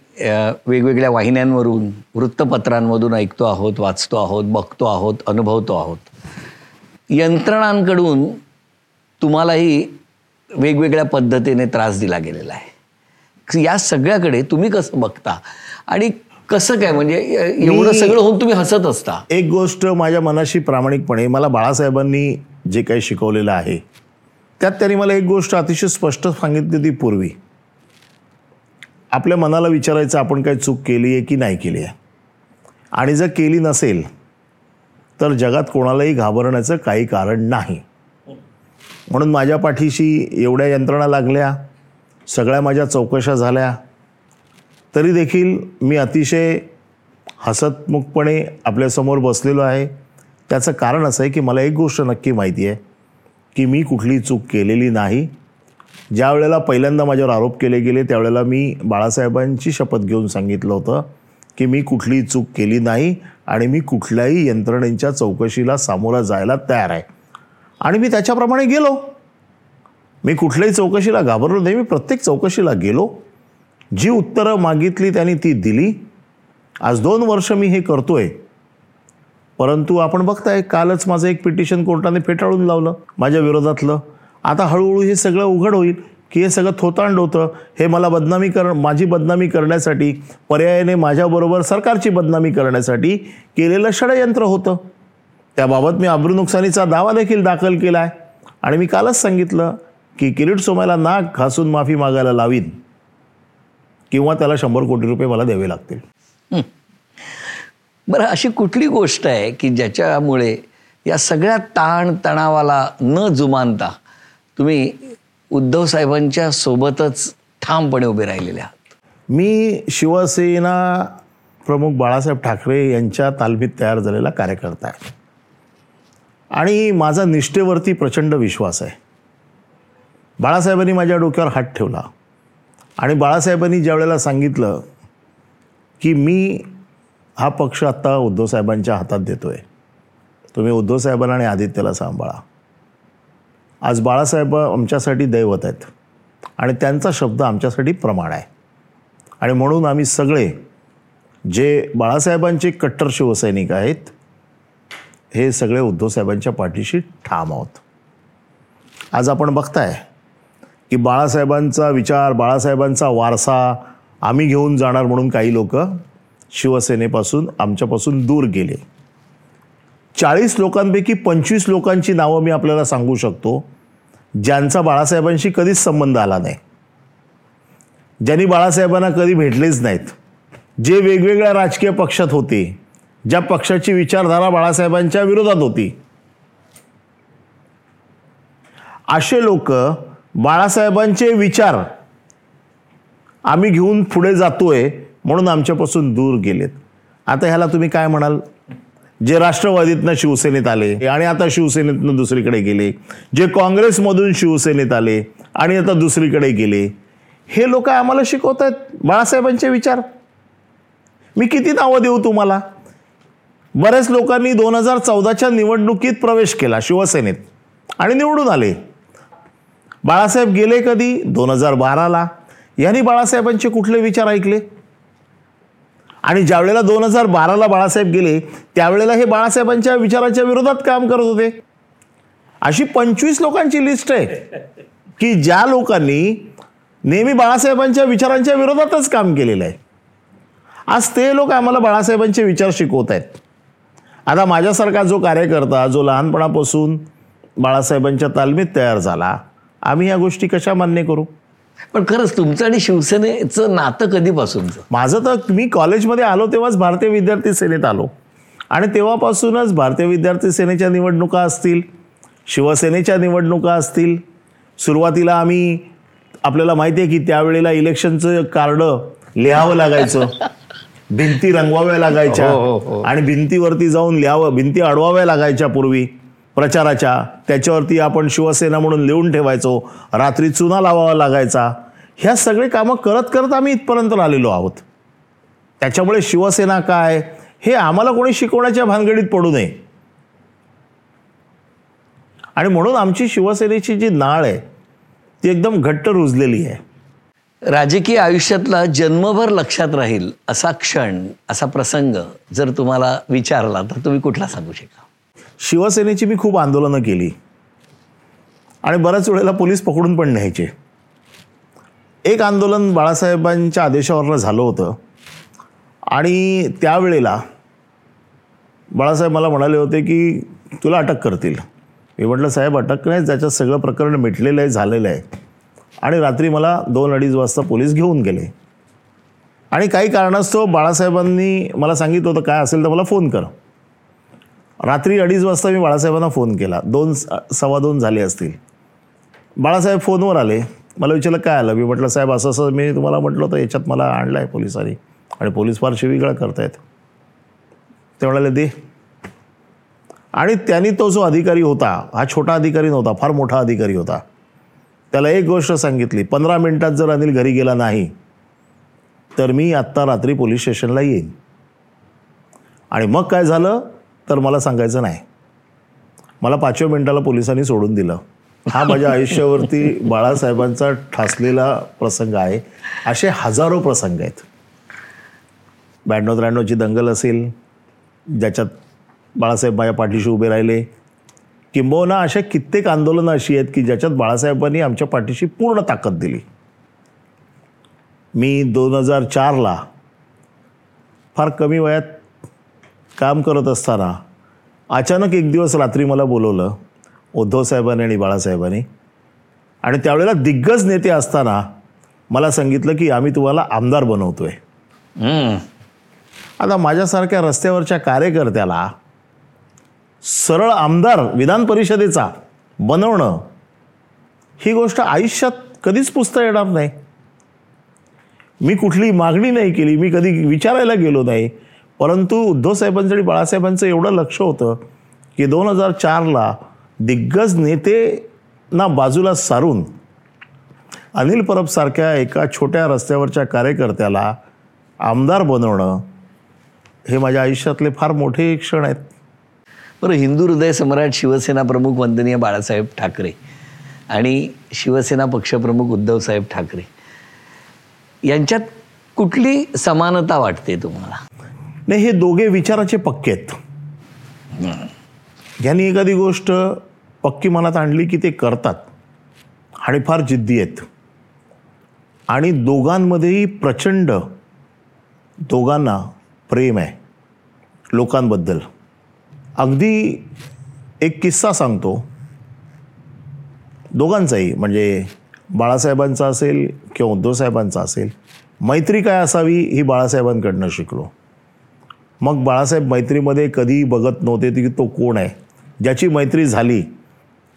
वेगवेगळ्या वाहिन्यांवरून वृत्तपत्रांमधून ऐकतो आहोत वाचतो आहोत बघतो आहोत अनुभवतो आहोत. यंत्रणांकडून तुम्हालाही वेगवेगळ्या पद्धतीने त्रास दिला गेलेला आहे. या सगळ्याकडे तुम्ही कसं बघता? आणि कसं काय? म्हणजे एवढं सगळं होऊन तुम्ही हसत असता. एक गोष्ट माझ्या मनाशी प्रामाणिकपणे मला बाळासाहेबांनी जे काही शिकवलेलं आहे त्यात त्यांनी मला एक गोष्ट अतिशय स्पष्ट सांगितली होती पूर्वी. आपल्या मनाला विचारायचं आपण काय चूक केली आहे की नाही केली आहे? आणि जर केली नसेल तर जगात कोणालाही घाबरण्याचं काही कारण नाही. म्हणून माझ्या पाठीशी एवढ्या यंत्रणा लागल्या सगळ्या माझ्या चौकशा झाल्या. तरी देखील मी अतिशय हसतमुखपणे आपल्यासमोर बसलेलो आहे. त्याचं कारण असं आहे की मला एक गोष्ट नक्की माहिती आहे की मी कुठली चूक केलेली नाही. ज्या वेळेला पहिल्यांदा माझ्यावर आरोप केले गेले त्यावेळेला मी बाळासाहेबांची शपथ घेऊन सांगितलं होतं की मी कुठलीही चूक केली नाही आणि मी कुठल्याही यंत्रणेच्या चौकशीला सामोरा जायला तयार आहे. आणि मी त्याच्याप्रमाणे गेलो. मी कुठल्याही चौकशीला घाबरलो नाही मी प्रत्येक चौकशीला गेलो. जी उत्तरं मागितली त्यांनी ती दिली. आज दोन वर्ष मी हे करतोय. परंतु आपण बघताय कालच माझं एक पिटिशन कोर्टाने फेटाळून लावलं माझ्या विरोधातलं. आता हळूहळू हे सगळं उघड होईल की हे सगळं थोतांड होतं. हे मला बदनामी कर माझी बदनामी करण्यासाठी पर्यायाने माझ्याबरोबर सरकारची बदनामी करण्यासाठी केलेलं षडयंत्र होतं. त्याबाबत मी अब्रू नुकसानीचा दावा देखील दाखल केला आहे आणि मी कालच सांगितलं की किरीट सोमायला नाक घासून माफी मागायला लावीन. किंवा त्याला शंभर कोटी रुपये मला द्यावे लागतील. बरं अशी कुठली गोष्ट आहे की ज्याच्यामुळे या सगळ्या ताण तणावाला न जुमानता तुम्ही उद्धव साहेबांच्या सोबतच ठामपणे उभे राहिलेले आहात? मी शिवसेना प्रमुख बाळासाहेब ठाकरे यांच्या तालमीत तयार झालेला कार्यकर्ता आहे. आणि माझा निष्ठेवरती प्रचंड विश्वास आहे. बाळासाहेबांनी माझ्या डोक्यावर हात ठेवला. आणि बाळासाहेबांनी ज्या वेळेला सांगितलं की मी हा पक्ष आत्ता उद्धवसाहेबांच्या हातात देतो आहे तुम्ही उद्धवसाहेबांना आणि आदित्यला सांभाळा. आज बाळासाहेब आमच्यासाठी दैवत आहेत. आणि त्यांचा शब्द आमच्यासाठी प्रमाण आहे. आणि म्हणून आम्ही सगळे जे बाळासाहेबांचे कट्टर शिवसैनिक आहेत हे सगळे उद्धवसाहेबांच्या पाठीशी ठाम आहोत. आज आपण बघताय की बाळासाहेबांचा विचार बाळासाहेबांचा वारसा आम्ही घेऊन जाणार म्हणून काही लोक शिवसेनेपासून आमच्यापासून दूर गेले. चाळीस लोकांपैकी पंचवीस लोकांची नावं मी आपल्याला सांगू शकतो ज्यांचा बाळासाहेबांशी कधीच संबंध आला नाही. ज्यांनी बाळासाहेबांना कधी भेटलेच नाहीत. जे वेगवेगळ्या राजकीय पक्षात होते ज्या पक्षाची विचारधारा बाळासाहेबांच्या विरोधात होती. असे लोक बाळासाहेबांचे विचार आम्ही घेऊन पुढे जातोय म्हणून आमच्यापासून दूर गेलेत. आता ह्याला तुम्ही काय म्हणाल? जे राष्ट्रवादीतनं शिवसेनेत आले आणि आता शिवसेनेतनं दुसरीकडे गेले जे काँग्रेसमधून शिवसेनेत आले आणि आता दुसरीकडे गेले हे लोक आम्हाला शिकवत आहेत बाळासाहेबांचे विचार. मी किती नावं देऊ तुम्हाला? बऱ्याच लोकांनी दोन हजार चौदाच्या निवडणुकीत प्रवेश केला शिवसेनेत आणि निवडून आले. बाळासाहेब गेले कधी? दोन हजार बाराला. यांनी बाळासाहेबांचे कुठले विचार ऐकले? आणि ज्यावेळेला दोन हजार बाराला बाळासाहेब गेले त्यावेळेला हे बाळासाहेबांच्या विचाराच्या विरोधात काम करत होते. अशी पंचवीस लोकांची लिस्ट आहे की ज्या लोकांनी नेहमी बाळासाहेबांच्या विचारांच्या विरोधातच काम केलेलं आहे. आज ते लोक आम्हाला बाळासाहेबांचे विचार शिकवत आहेत आता माझ्यासारखा जो कार्यकर्ता जो लहानपणापासून बाळासाहेबांच्या तालमीत तयार झाला आम्ही या गोष्टी कशा मान्य करू? पण खरंच तुमचं आणि शिवसेनेचं नातं कधीपासूनचं? माझं तर मी कॉलेजमध्ये आलो तेव्हाच भारतीय विद्यार्थी सेनेत आलो. आणि तेव्हापासूनच भारतीय विद्यार्थी सेनेच्या निवडणुका असतील शिवसेनेच्या निवडणुका असतील सुरुवातीला आम्ही आपल्याला माहिती आहे की त्यावेळेला इलेक्शनचं कार्ड लिहावं लागायचं. भिंती रंगवाव्या लागायच्या हो, हो, हो. आणि भिंतीवरती जाऊन लिहावं भिंती अडवाव्या लागायच्या पूर्वी प्रचाराच्या. त्याच्यावरती आपण शिवसेना म्हणून लिहून ठेवायचो रात्री चुना लावावा लागायचा. ह्या सगळे कामं करत करत आम्ही इथपर्यंत आलेलो आहोत. त्याच्यामुळे शिवसेना काय हे आम्हाला कोणी शिकवण्याच्या भानगडीत पडू नये. आणि म्हणून आमची शिवसेनेची जी नाळ आहे ती एकदम घट्ट रुजलेली आहे. राजकीय आयुष्यातला जन्मभर लक्षात राहील असा क्षण असा प्रसंग जर तुम्हाला विचारला तर तुम्ही कुठला सांगू शकाल? शिवसेनेची मी खूप आंदोलनं केली. आणि बऱ्याच वेळेला पोलीस पकडून पण न्यायचे. एक आंदोलन बाळासाहेबांच्या आदेशावरनं झालं होतं. आणि त्यावेळेला बाळासाहेब मला म्हणाले होते की तुला अटक करतील. मी म्हटलं साहेब अटक नाही ज्याच्यात सगळं प्रकरण मिटलेलं आहे झालेलं आहे. आणि रात्री मला दोन अडीच वाजता पोलीस घेऊन गेले. आणि काही कारणास्तव बाळासाहेबांनी मला सांगितलं होतं काय असेल तर मला फोन कर. रात्री अडीच वाजता मी बाळासाहेबांना फोन केला. दोन सव्वा दोन झाले असतील. बाळासाहेब फोनवर आले. मला विचारलं काय आलं? मी म्हटलं साहेब असं असं मी तुम्हाला म्हटलं होतं याच्यात मला आणलं आहे पोलिसांनी आणि पोलीस फार शिवीगाळ करतायत. ते म्हणाले दे. आणि त्यांनी तो जो अधिकारी होता हा छोटा अधिकारी नव्हता फार मोठा अधिकारी होता त्याला एक गोष्ट सांगितली पंधरा मिनिटात जर अनिल घरी गेला नाही तर मी आत्ता रात्री पोलीस स्टेशनला येईन. आणि मग काय झालं? तर मला सांगायचं नाही. मला पाचव्या मिनिटाला पोलिसांनी सोडून दिलं. हा माझ्या आयुष्यावरती बाळासाहेबांचा ठासलेला प्रसंग आहे. असे हजारो प्रसंग आहेत. ब्याण्णव त्र्याण्णवची दंगल असेल ज्याच्यात बाळासाहेब माझ्या पाठीशी उभे राहिले. किंबहुना अशा कित्येक आंदोलनं अशी आहेत की ज्याच्यात बाळासाहेबांनी आमच्या पाठीशी पूर्ण ताकद दिली. मी दोन हजार चारला फार कमी वयात काम करत असताना अचानक एक दिवस रात्री मला बोलवलं उद्धव साहेबांनी आणि बाळासाहेबांनी. आणि त्यावेळेला दिग्गज नेते असताना मला सांगितलं की आम्ही तुम्हाला आमदार बनवतोय. हम्म. आता माझ्यासारख्या रस्त्यावरच्या कार्यकर्त्याला सरळ आमदार विधान परिषदेचा बनवणं ही गोष्ट आयुष्यात कधीच पुसता येणार नाही. मी कुठली मागणी नाही केली मी कधी विचारायला गेलो नाही. परंतु उद्धव साहेबांचं आणि बाळासाहेबांचं एवढं लक्ष होतं की दोन हजार चारला दिग्गज नेतेना बाजूला सारून अनिल परबसारख्या एका छोट्या रस्त्यावरच्या कार्यकर्त्याला आमदार बनवणं हे माझ्या आयुष्यातले फार मोठे क्षण आहेत. बरं हिंदू हृदय सम्राट शिवसेना प्रमुख वंदनीय बाळासाहेब ठाकरे आणि शिवसेना पक्षप्रमुख उद्धवसाहेब ठाकरे. यांच्यात कुठली समानता वाटते तुम्हाला? नाही हे दोघे विचाराचे पक्के आहेत. ज्यांनी एखादी गोष्ट पक्की मनात आणली की ते करतात. आणि फार जिद्दी आहेत. आणि दोघांमध्येही प्रचंड दोघांना प्रेम आहे लोकांबद्दल. अगदी एक किस्सा सांगतो. दोघांचाही म्हणजे बाळासाहेबांचा असेल किंवा उद्धवसाहेबांचा असेल मैत्री काय असावी ही बाळासाहेबांकडनं शिकलो. मग बाळासाहेब मैत्रीमध्ये कधी बघत नव्हते की तो कोण आहे. ज्याची मैत्री झाली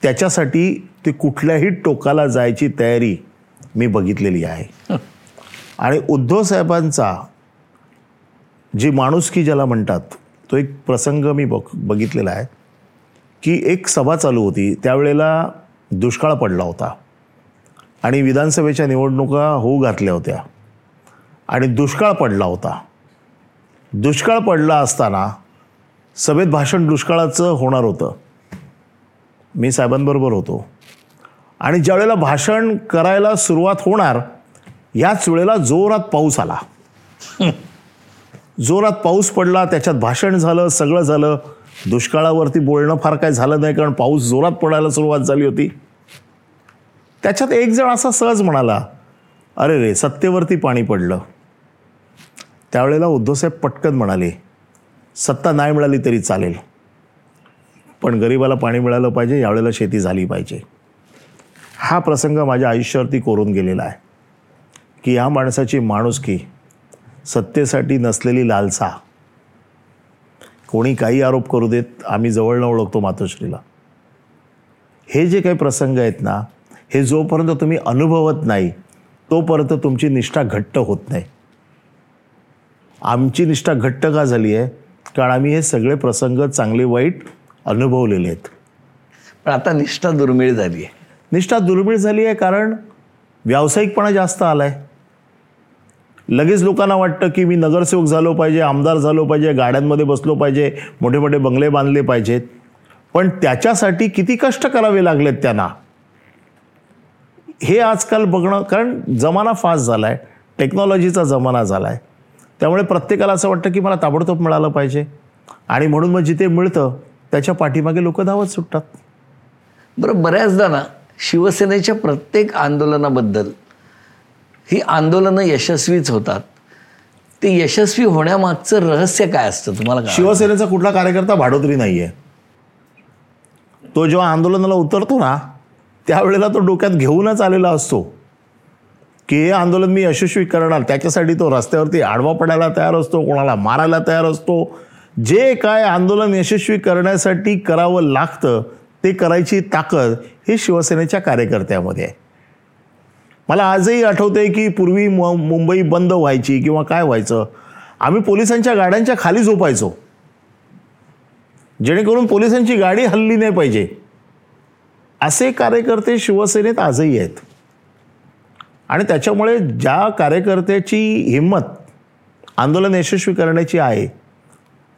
त्याच्यासाठी ते कुठल्याही टोकाला जायची तयारी मी बघितलेली आहे. आणि उद्धव साहेबांचा जी माणुसकी ज्याला म्हणतात तो एक प्रसंग मी बघ बघितलेला आहे की एक सभा चालू होती त्यावेळेला दुष्काळ पडला होता. आणि विधानसभेच्या निवडणुका होऊ घातल्या होत्या. आणि दुष्काळ पडला होता. दुष्काळ पडला असताना सभेत भाषण दुष्काळाचं होणार होतं. मी साहेबांबरोबर होतो. आणि ज्यावेळेला भाषण करायला सुरुवात होणार याच वेळेला जोरात पाऊस आला. जोरात पाऊस पडला त्याच्यात भाषण झालं सगळं झालं. दुष्काळावरती बोलणं फार काय झालं नाही कारण पाऊस जोरात पडायला सुरुवात झाली होती. त्याच्यात एक जण असा सहज म्हणाला अरे रे सत्तेवरती पाणी पडलं. त्यावेळेला उद्धवसाहेब पटकन म्हणाले सत्ता नाही मिळाली तरी चालेल. पण गरिबाला पाणी मिळालं पाहिजे यावेळेला शेती झाली पाहिजे. हा प्रसंग माझ्या आयुष्यावरती कोरून गेलेला आहे की या माणसाची माणुसकी सत्तेसाठी नसलेली लालसा. कोणी काही आरोप करू देत आम्ही जवळनं ओळखतो मातोश्रीला. हे जे काही प्रसंग आहेत ना हे जोपर्यंत तुम्ही अनुभवत नाही तोपर्यंत तुमची निष्ठा घट्ट होत नाही. आमची निष्ठा घट्ट का झाली आहे? कारण आम्ही हे सगळे प्रसंग चांगले वाईट अनुभवलेले आहेत. पण आता निष्ठा दुर्मिळ झाली आहे. निष्ठा दुर्मिळ झाली आहे कारण व्यावसायिकपणा जास्त आला आहे लगेच लोकांना वाटतं की मी नगरसेवक झालो पाहिजे आमदार झालो पाहिजे गाड्यांमध्ये बसलो पाहिजे मोठे मोठे बंगले बांधले पाहिजेत. पण त्याच्यासाठी किती कष्ट करावे लागलेत त्यांना? हे आजकाल बघणं कारण जमाना फास्ट झाला आहे टेक्नॉलॉजीचा जमाना झाला आहे त्यामुळे प्रत्येकाला असं वाटतं की मला ताबडतोब मिळालं पाहिजे. आणि म्हणून मग जिथे मिळतं त्याच्या पाठीमागे लोक धावत सुटतात. बरं बऱ्याचदा ना शिवसेनेच्या प्रत्येक आंदोलनाबद्दल ही आंदोलनं यशस्वीच होतात. ते यशस्वी होण्यामागचं रहस्य काय असतं तुम्हाला शिवसेनेचा कुठला कार्यकर्ता भाडोत्री नाही आहे तो जेव्हा आंदोलनाला उतरतो ना त्यावेळेला तो डोक्यात घेऊनच आलेला असतो. की हे आंदोलन मी यशस्वी करणार त्याच्यासाठी तो रस्त्यावरती आडवा पडायला तयार असतो कोणाला मारायला तयार असतो. जे काय आंदोलन यशस्वी करण्यासाठी करावं लागतं ते करायची ताकद ही शिवसेनेच्या कार्यकर्त्यामध्ये आहे. मला आजही आठवते की पूर्वी मुंबई बंद व्हायची किंवा काय व्हायचं आम्ही पोलिसांच्या गाड्यांच्या खाली झोपायचो. जेणेकरून पोलिसांची गाडी हल्ली नाही पाहिजे. असे कार्यकर्ते शिवसेनेत आजही आहेत. आणि त्याच्यामुळे ज्या कार्यकर्त्याची हिंमत आंदोलन यशस्वी करण्याची आहे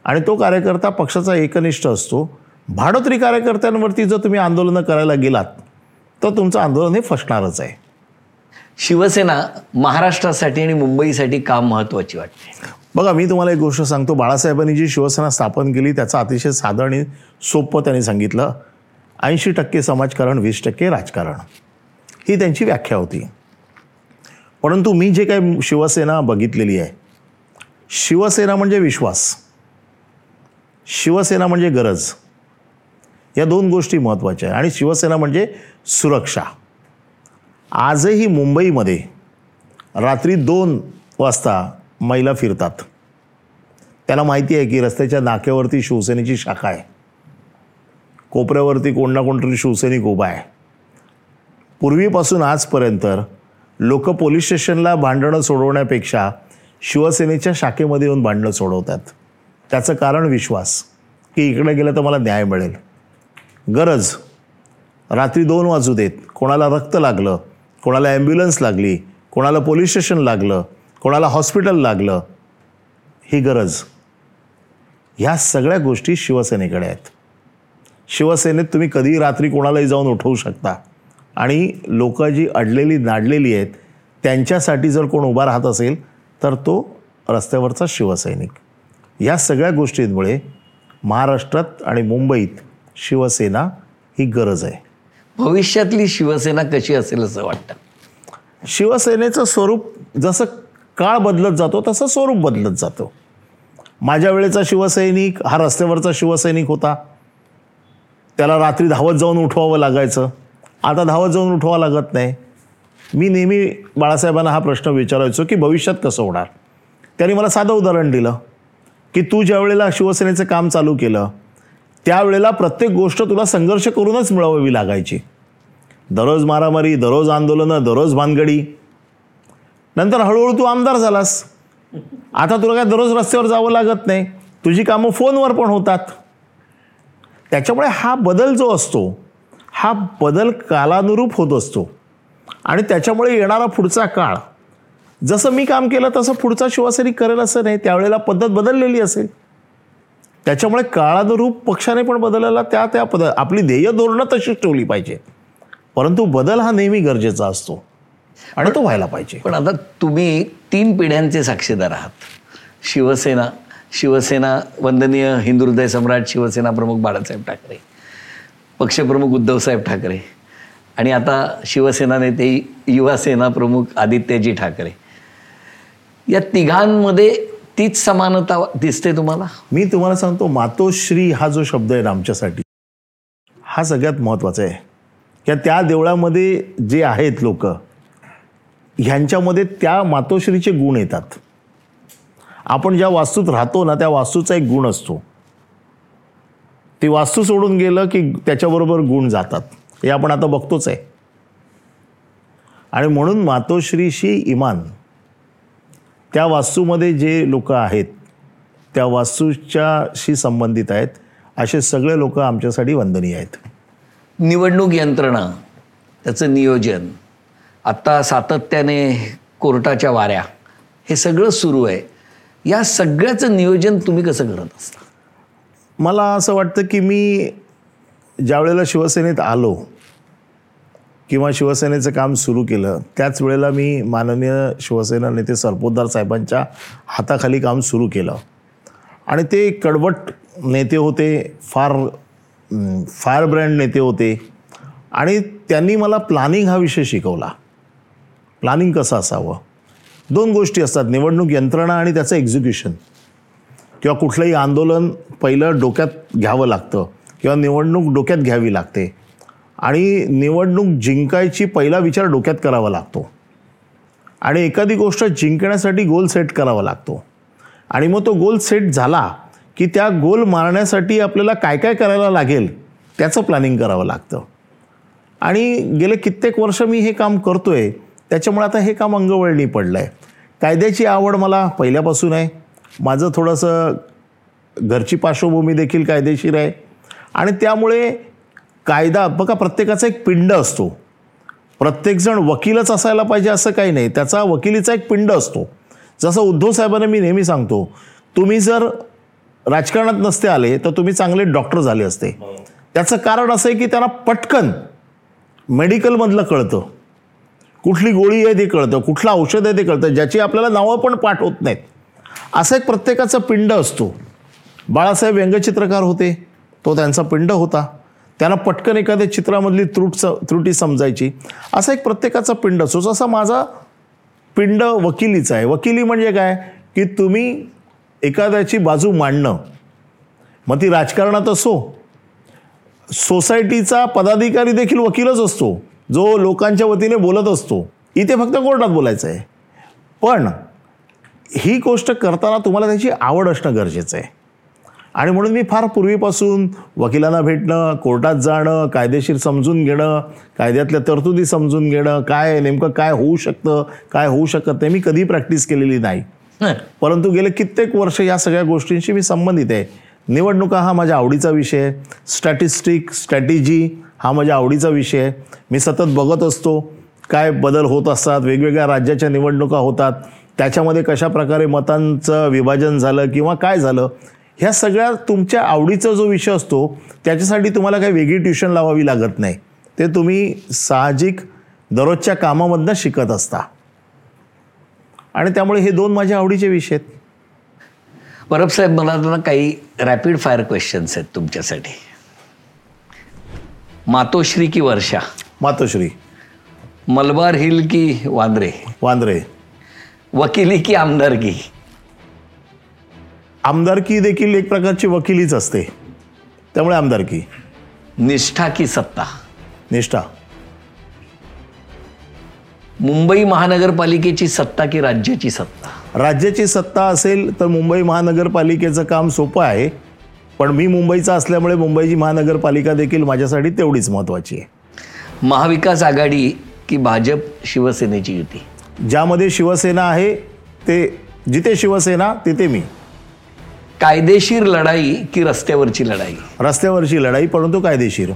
आणि तो कार्यकर्ता पक्षाचा एकनिष्ठ असतो भाडोत्री कार्यकर्त्यांवरती जर तुम्ही आंदोलनं करायला गेलात तर तुमचं आंदोलन हे फसणारच आहे. शिवसेना महाराष्ट्रासाठी आणि मुंबईसाठी काम महत्वाची वाटते. बघा मी तुम्हाला एक गोष्ट सांगतो. बाळासाहेबांनी जी शिवसेना स्थापन केली त्याचं अतिशय साधं आणि सोपं त्यांनी सांगितलं. ऐंशी टक्के समाजकारण वीस टक्के राजकारण. ही त्यांची व्याख्या होती. परंतु मी जे काही शिवसेना बघितलेली आहे शिवसेना म्हणजे विश्वास. शिवसेना म्हणजे गरज. या दोन गोष्टी महत्त्वाच्या आहे आणि शिवसेना म्हणजे सुरक्षा. आजही मुंबईमध्ये रात्री दोन वाजता महिला फिरतात. त्याला माहिती आहे की रस्त्याच्या नाक्यावरती शिवसेनेची शाखा आहे. कोपऱ्यावरती कोण ना कोणतरी शिवसैनिक उभा आहे. पूर्वीपासून आजपर्यंत लोक पोलीस स्टेशनला भांडणं सोडवण्यापेक्षा शिवसेनेच्या शाखेमध्ये येऊन भांडणं सोडवतात. त्याचं कारण विश्वास की इकडे गेलं तर मला न्याय मिळेल. गरज रात्री दोन वाजू देत कोणाला रक्त लागलं कोणाला ॲम्ब्युलन्स लागली कोणाला पोलीस स्टेशन लागलं कोणाला हॉस्पिटल लागलं ही गरज. ह्या सगळ्या गोष्टी शिवसेनेकडे आहेत. शिवसेनेत तुम्ही कधीही रात्री कोणालाही जाऊन उठवू शकता. आणि लोक जी अडलेली नाडलेली आहेत त्यांच्यासाठी जर कोण उभा राहत असेल तर तो रस्त्यावरचा शिवसैनिक. या सगळ्या गोष्टींमुळे महाराष्ट्रात आणि मुंबईत शिवसेना ही गरज आहे. भविष्यातली शिवसेना कशी असेल असं वाटतं? शिवसेनेचं स्वरूप जसं काळ बदलत जातो तसं स्वरूप बदलत जातो. माझ्या वेळेचा शिवसैनिक हा रस्त्यावरचा शिवसैनिक होता. त्याला रात्री धावत जाऊन उठवावं लागायचं. आता धावत जाऊन उठवावं लागत नाही. मी नेहमी बाळासाहेबांना हा प्रश्न विचारायचो की भविष्यात कसं होणार? त्यांनी मला साधं उदाहरण दिलं की तू ज्या वेळेला शिवसेनेचं काम चालू केलं त्यावेळेला प्रत्येक गोष्ट तुला संघर्ष करूनच मिळवावी लागायची. दररोज मारामारी दररोज आंदोलनं दररोज भानगडी. नंतर हळूहळू तू आमदार झालास. आता तुला काय दररोज रस्त्यावर जावं लागत नाही. तुझी कामं फोनवर पण होतात. त्याच्यामुळे हा बदल जो असतो हा बदल कालानुरूप होत असतो. आणि त्याच्यामुळे येणारा पुढचा काळ जसं मी काम केलं तसं पुढचा शिवसैनिक करेल असं नाही. त्यावेळेला पद्धत बदललेली असेल. त्याच्यामुळे काळानुरूप पक्षाने पण बदलायला त्या त्या पद आपली ध्येय धोरणं तशीच ठेवली पाहिजे. परंतु बदल हा नेहमी गरजेचा असतो. आणि तो व्हायला पाहिजे. पण आता तुम्ही तीन पिढ्यांचे साक्षीदार आहात. शिवसेना शिवसेना वंदनीय हिंदू हृदय सम्राट शिवसेना प्रमुख बाळासाहेब ठाकरे पक्षप्रमुख उद्धवसाहेब ठाकरे आणि आता शिवसेना नेते युवा सेना प्रमुख आदित्यजी ठाकरे. या तिघांमध्ये तीच समानता दिसते तुम्हाला? मी तुम्हाला सांगतो मातोश्री हा जो शब्द आहे आमच्यासाठी हा सगळ्यात महत्त्वाचा आहे. त्या त्या देवळामध्ये जे आहेत लोक ह्यांच्यामध्ये त्या मातोश्रीचे गुण येतात. आपण ज्या वास्तूत राहतो ना त्या वास्तूचा एक गुण असतो. ती वास्तू सोडून गेलं की त्याच्याबरोबर गुण जातात. हे आपण आता बघतोच आहे. आणि म्हणून मातोश्रीशी इमान त्या वास्तूमध्ये जे लोक आहेत त्या वास्तूच्याशी संबंधित आहेत असे सगळे लोक आमच्यासाठी वंदनीय आहेत. निवडणूक यंत्रणा त्याचं नियोजन आत्ता सातत्याने कोर्टाच्या वाऱ्या हे सगळं सुरू आहे. या सगळ्याचं नियोजन तुम्ही कसं करत असता? मला असं वाटतं की मी ज्या वेळेला शिवसेनेत आलो किंवा शिवसेनेचं काम सुरू केलं त्याच वेळेला मी माननीय शिवसेना नेते सरपोतदार साहेबांच्या हाताखाली काम सुरू केलं. आणि ते कडवट नेते होते फार फायर ब्रँड नेते होते. आणि त्यांनी मला प्लॅनिंग हा विषय शिकवला. प्लॅनिंग कसं असावं? दोन गोष्टी असतात निवडणूक यंत्रणा आणि त्याचं एक्झिक्युशन किंवा कुठलंही आंदोलन पहिलं डोक्यात घ्यावं लागतं किंवा निवडणूक डोक्यात घ्यावी लागते. आणि निवडणूक जिंकायची पहिला विचार डोक्यात करावा लागतो. आणि एखादी गोष्ट जिंकण्यासाठी गोल सेट करावा लागतो. आणि मग तो गोल सेट झाला की त्या गोल मारण्यासाठी आपल्याला काय काय करायला लागेल त्याचं प्लॅनिंग करावं लागतं. आणि गेले कित्येक वर्ष मी हे काम करतो आहे त्याच्यामुळे आता हे काम अंगवळणी पडलं आहे कायद्याची आवड मला पहिल्यापासून आहे. माझं थोडंसं घरची पार्श्वभूमी देखील कायदेशीर आहे. आणि त्यामुळे कायदा बघा प्रत्येकाचा एक पिंड असतो. प्रत्येकजण वकीलच असायला पाहिजे असं काही नाही. त्याचा वकिलीचा एक पिंड असतो. जसं उद्धव साहेबांना मी नेहमी सांगतो तुम्ही जर राजकारणात नसते आले तर तुम्ही चांगले डॉक्टर झाले असते. त्याचं कारण असं आहे की त्यांना पटकन मेडिकलमधलं कळतं. कुठली गोळी आहे ते कळतं कुठलं औषध आहे ते कळतं ज्याची आपल्याला नावं पण पाठ होत नाहीत. असं एक प्रत्येकाचा पिंड असतो. बाळासाहेब व्यंगचित्रकार होते तो त्यांचा पिंड होता. त्यांना पटकन एखाद्या चित्रामधली त्रुट स त्रुटी समजायची. असा एक प्रत्येकाचा पिंड असतो जसा माझा पिंड वकिलीचा आहे. वकिली म्हणजे काय? की तुम्ही एखाद्याची बाजू मांडणं. मग ती राजकारणात असो. सोसायटीचा पदाधिकारी देखील वकीलच असतो. जो लोकांच्या वतीने बोलत असतो. इथे फक्त कोर्टात बोलायचं आहे पण ही गोष्ट करताना तुम्हाला त्याची आवड असणं गरजेचं आहे. आणि म्हणून मी फार पूर्वीपासून वकिलांना भेटणं कोर्टात जाणं कायदेशीर समजून घेणं कायद्यातल्या तरतुदी समजून घेणं काय नेमकं काय होऊ शकतं काय होऊ शकत नाही मी कधी प्रॅक्टिस केलेली नाही. परंतु गेले कित्येक वर्ष या सगळ्या गोष्टींशी मी संबंधित आहे. निवडणुका हा माझ्या आवडीचा विषय आहे. स्टॅटिस्टिक स्ट्रॅटेजी हा माझ्या आवडीचा विषय आहे. मी सतत बघत असतो. काय बदल होत असतात वेगवेगळ्या राज्याच्या निवडणुका होतात. त्याच्यामध्ये कशा प्रकारे मतांचं विभाजन झालं किंवा काय झालं ह्या सगळ्या तुमच्या आवडीचा जो विषय असतो त्याच्यासाठी तुम्हाला काही वेगळी ट्युशन लावावी लागत नाही. ते तुम्ही साहजिक दररोजच्या कामामधनं शिकत असता. आणि त्यामुळे हे दोन माझ्या आवडीचे विषय आहेत. परब साहेब मला ना काही रॅपिड फायर क्वेश्चन्स आहेत तुमच्यासाठी. मातोश्री की वर्षा? मातोश्री. मलबार हिल की वांद्रे? वांद्रे. वकिली की आमदारकी? आमदारकी देखील एक प्रकारची वकिलीच असते. त्यामुळे आमदारकी निष्ठा की सत्ता. निष्ठा. मुंबई महानगरपालिकेची सत्ता की राज्याची सत्ता? राज्याची सत्ता असेल तर मुंबई महानगरपालिकेचं काम सोपं आहे. पण मी मुंबईचा असल्यामुळे मुंबईची महानगरपालिका देखील माझ्यासाठी तेवढीच महत्त्वाची आहे. महाविकास आघाडी की भाजप शिवसेनेची युती? ज्यामध्ये शिवसेना आहे ते जिथे शिवसेना तिथे मी. कायदेशीर लढाई की रस्त्यावरची लढाई? रस्त्यावरची लढाई परंतु कायदेशीर.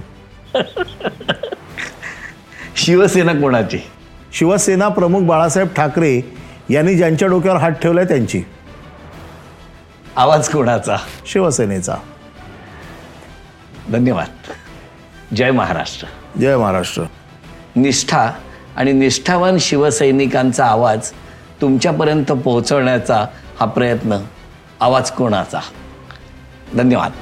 शिवसेना कोणाची? शिवसेना प्रमुख बाळासाहेब ठाकरे यांनी ज्यांच्या डोक्यावर हात ठेवलाय त्यांची. आवाज कोणाचा? शिवसेनेचा. धन्यवाद. जय महाराष्ट्र. जय महाराष्ट्र. निष्ठा आणि निष्ठावान शिवसैनिकांचा आवाज तुमच्यापर्यंत पोहोचवण्याचा हा प्रयत्न आवाज कोणाचा? धन्यवाद.